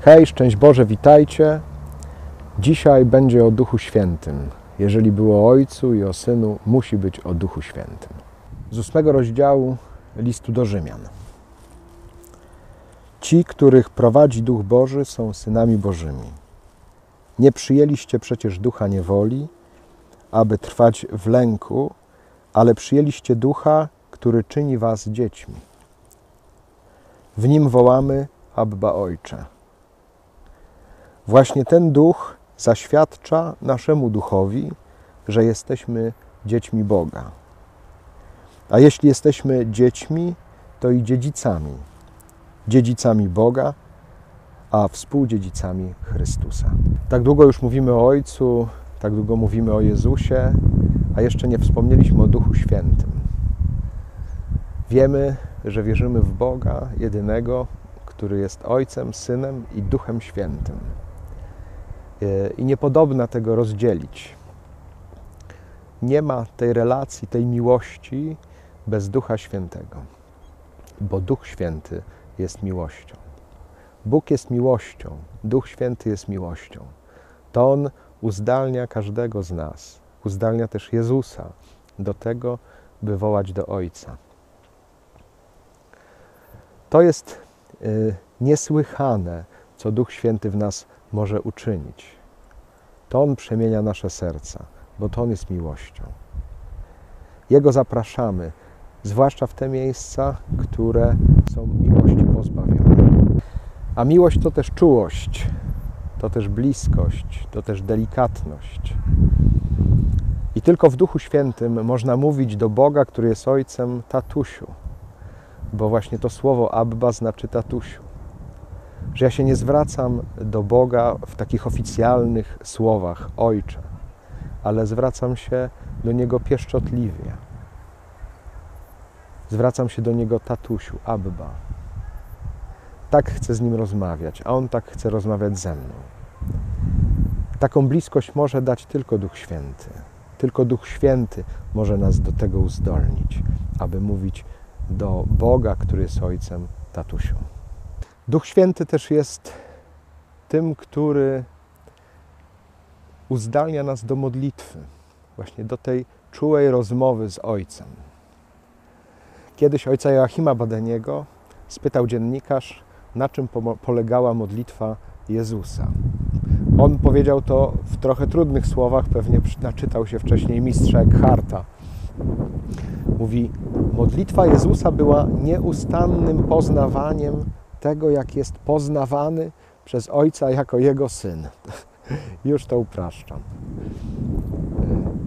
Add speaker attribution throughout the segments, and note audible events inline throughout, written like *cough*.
Speaker 1: Hej, szczęść Boże, witajcie. Dzisiaj będzie o Duchu Świętym. Jeżeli było o Ojcu i o Synu, musi być o Duchu Świętym. Z ósmego rozdziału listu do Rzymian. Ci, których prowadzi Duch Boży, są synami Bożymi. Nie przyjęliście przecież ducha niewoli, aby trwać w lęku, ale przyjęliście ducha, który czyni was dziećmi. W nim wołamy Abba Ojcze. Właśnie ten duch zaświadcza naszemu duchowi, że jesteśmy dziećmi Boga. A jeśli jesteśmy dziećmi, to i dziedzicami. Dziedzicami Boga, a współdziedzicami Chrystusa. Tak długo już mówimy o Ojcu, tak długo mówimy o Jezusie, a jeszcze nie wspomnieliśmy o Duchu Świętym. Wiemy, że wierzymy w Boga jedynego, który jest Ojcem, Synem i Duchem Świętym i niepodobna tego rozdzielić. Nie ma tej relacji, tej miłości bez Ducha Świętego, bo Duch Święty jest miłością. Bóg jest miłością, Duch Święty jest miłością. To On uzdalnia każdego z nas, uzdalnia też Jezusa do tego, by wołać do Ojca. To jest y, niesłychane, co Duch Święty w nas może uczynić. To On przemienia nasze serca, bo to On jest miłością. Jego zapraszamy, zwłaszcza w te miejsca, które są miłości pozbawione. A miłość to też czułość, to też bliskość, to też delikatność. I tylko w Duchu Świętym można mówić do Boga, który jest Ojcem, tatusiu, bo właśnie to słowo Abba znaczy tatusiu że ja się nie zwracam do Boga w takich oficjalnych słowach Ojcze, ale zwracam się do Niego pieszczotliwie. Zwracam się do Niego tatusiu, Abba. Tak chcę z Nim rozmawiać, a On tak chce rozmawiać ze mną. Taką bliskość może dać tylko Duch Święty. Tylko Duch Święty może nas do tego uzdolnić, aby mówić do Boga, który jest Ojcem, tatusiu. Duch Święty też jest tym, który uzdalnia nas do modlitwy, właśnie do tej czułej rozmowy z Ojcem. Kiedyś ojca Joachima Badeniego spytał dziennikarz, na czym polegała modlitwa Jezusa. On powiedział to w trochę trudnych słowach, pewnie naczytał się wcześniej mistrza Eckharta. Mówi, modlitwa Jezusa była nieustannym poznawaniem tego, jak jest poznawany przez Ojca jako Jego Syn. *laughs* Już to upraszczam.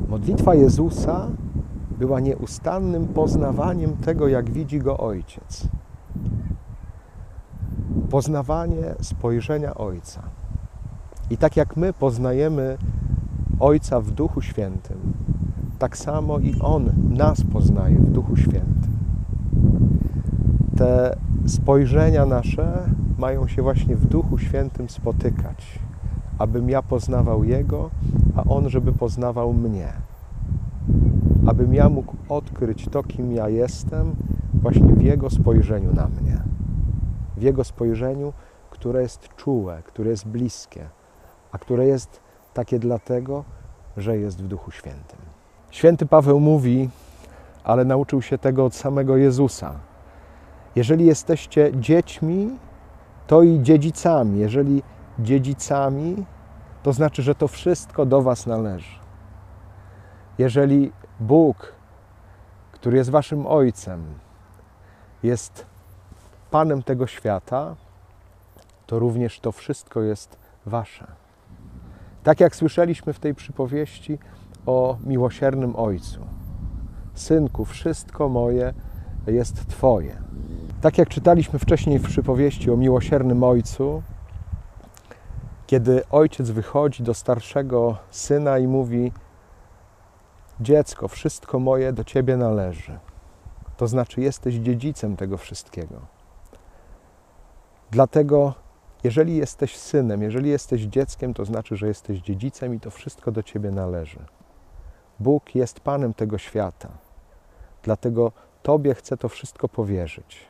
Speaker 1: Modlitwa Jezusa była nieustannym poznawaniem tego, jak widzi Go Ojciec. Poznawanie spojrzenia Ojca. I tak jak my poznajemy Ojca w Duchu Świętym, tak samo i On nas poznaje w Duchu Świętym. Te spojrzenia nasze mają się właśnie w Duchu Świętym spotykać, abym ja poznawał Jego, a On, żeby poznawał mnie. Abym ja mógł odkryć to, kim ja jestem, właśnie w Jego spojrzeniu na mnie. W Jego spojrzeniu, które jest czułe, które jest bliskie, a które jest takie dlatego, że jest w Duchu Świętym. Święty Paweł mówi, ale nauczył się tego od samego Jezusa, jeżeli jesteście dziećmi, to i dziedzicami. Jeżeli dziedzicami, to znaczy, że to wszystko do Was należy. Jeżeli Bóg, który jest Waszym Ojcem, jest Panem tego świata, to również to wszystko jest Wasze. Tak jak słyszeliśmy w tej przypowieści o miłosiernym Ojcu. Synku, wszystko moje jest Twoje. Tak jak czytaliśmy wcześniej w przypowieści o miłosiernym ojcu, kiedy ojciec wychodzi do starszego syna i mówi: Dziecko, wszystko moje do ciebie należy. To znaczy, jesteś dziedzicem tego wszystkiego. Dlatego, jeżeli jesteś synem, jeżeli jesteś dzieckiem, to znaczy, że jesteś dziedzicem i to wszystko do ciebie należy. Bóg jest Panem tego świata. Dlatego Tobie chcę to wszystko powierzyć.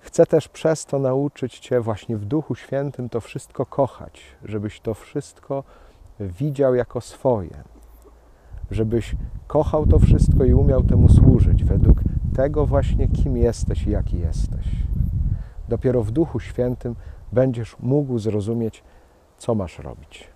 Speaker 1: Chcę też przez to nauczyć Cię właśnie w Duchu Świętym to wszystko kochać, żebyś to wszystko widział jako swoje, żebyś kochał to wszystko i umiał temu służyć według tego właśnie, kim jesteś i jaki jesteś. Dopiero w Duchu Świętym będziesz mógł zrozumieć, co masz robić.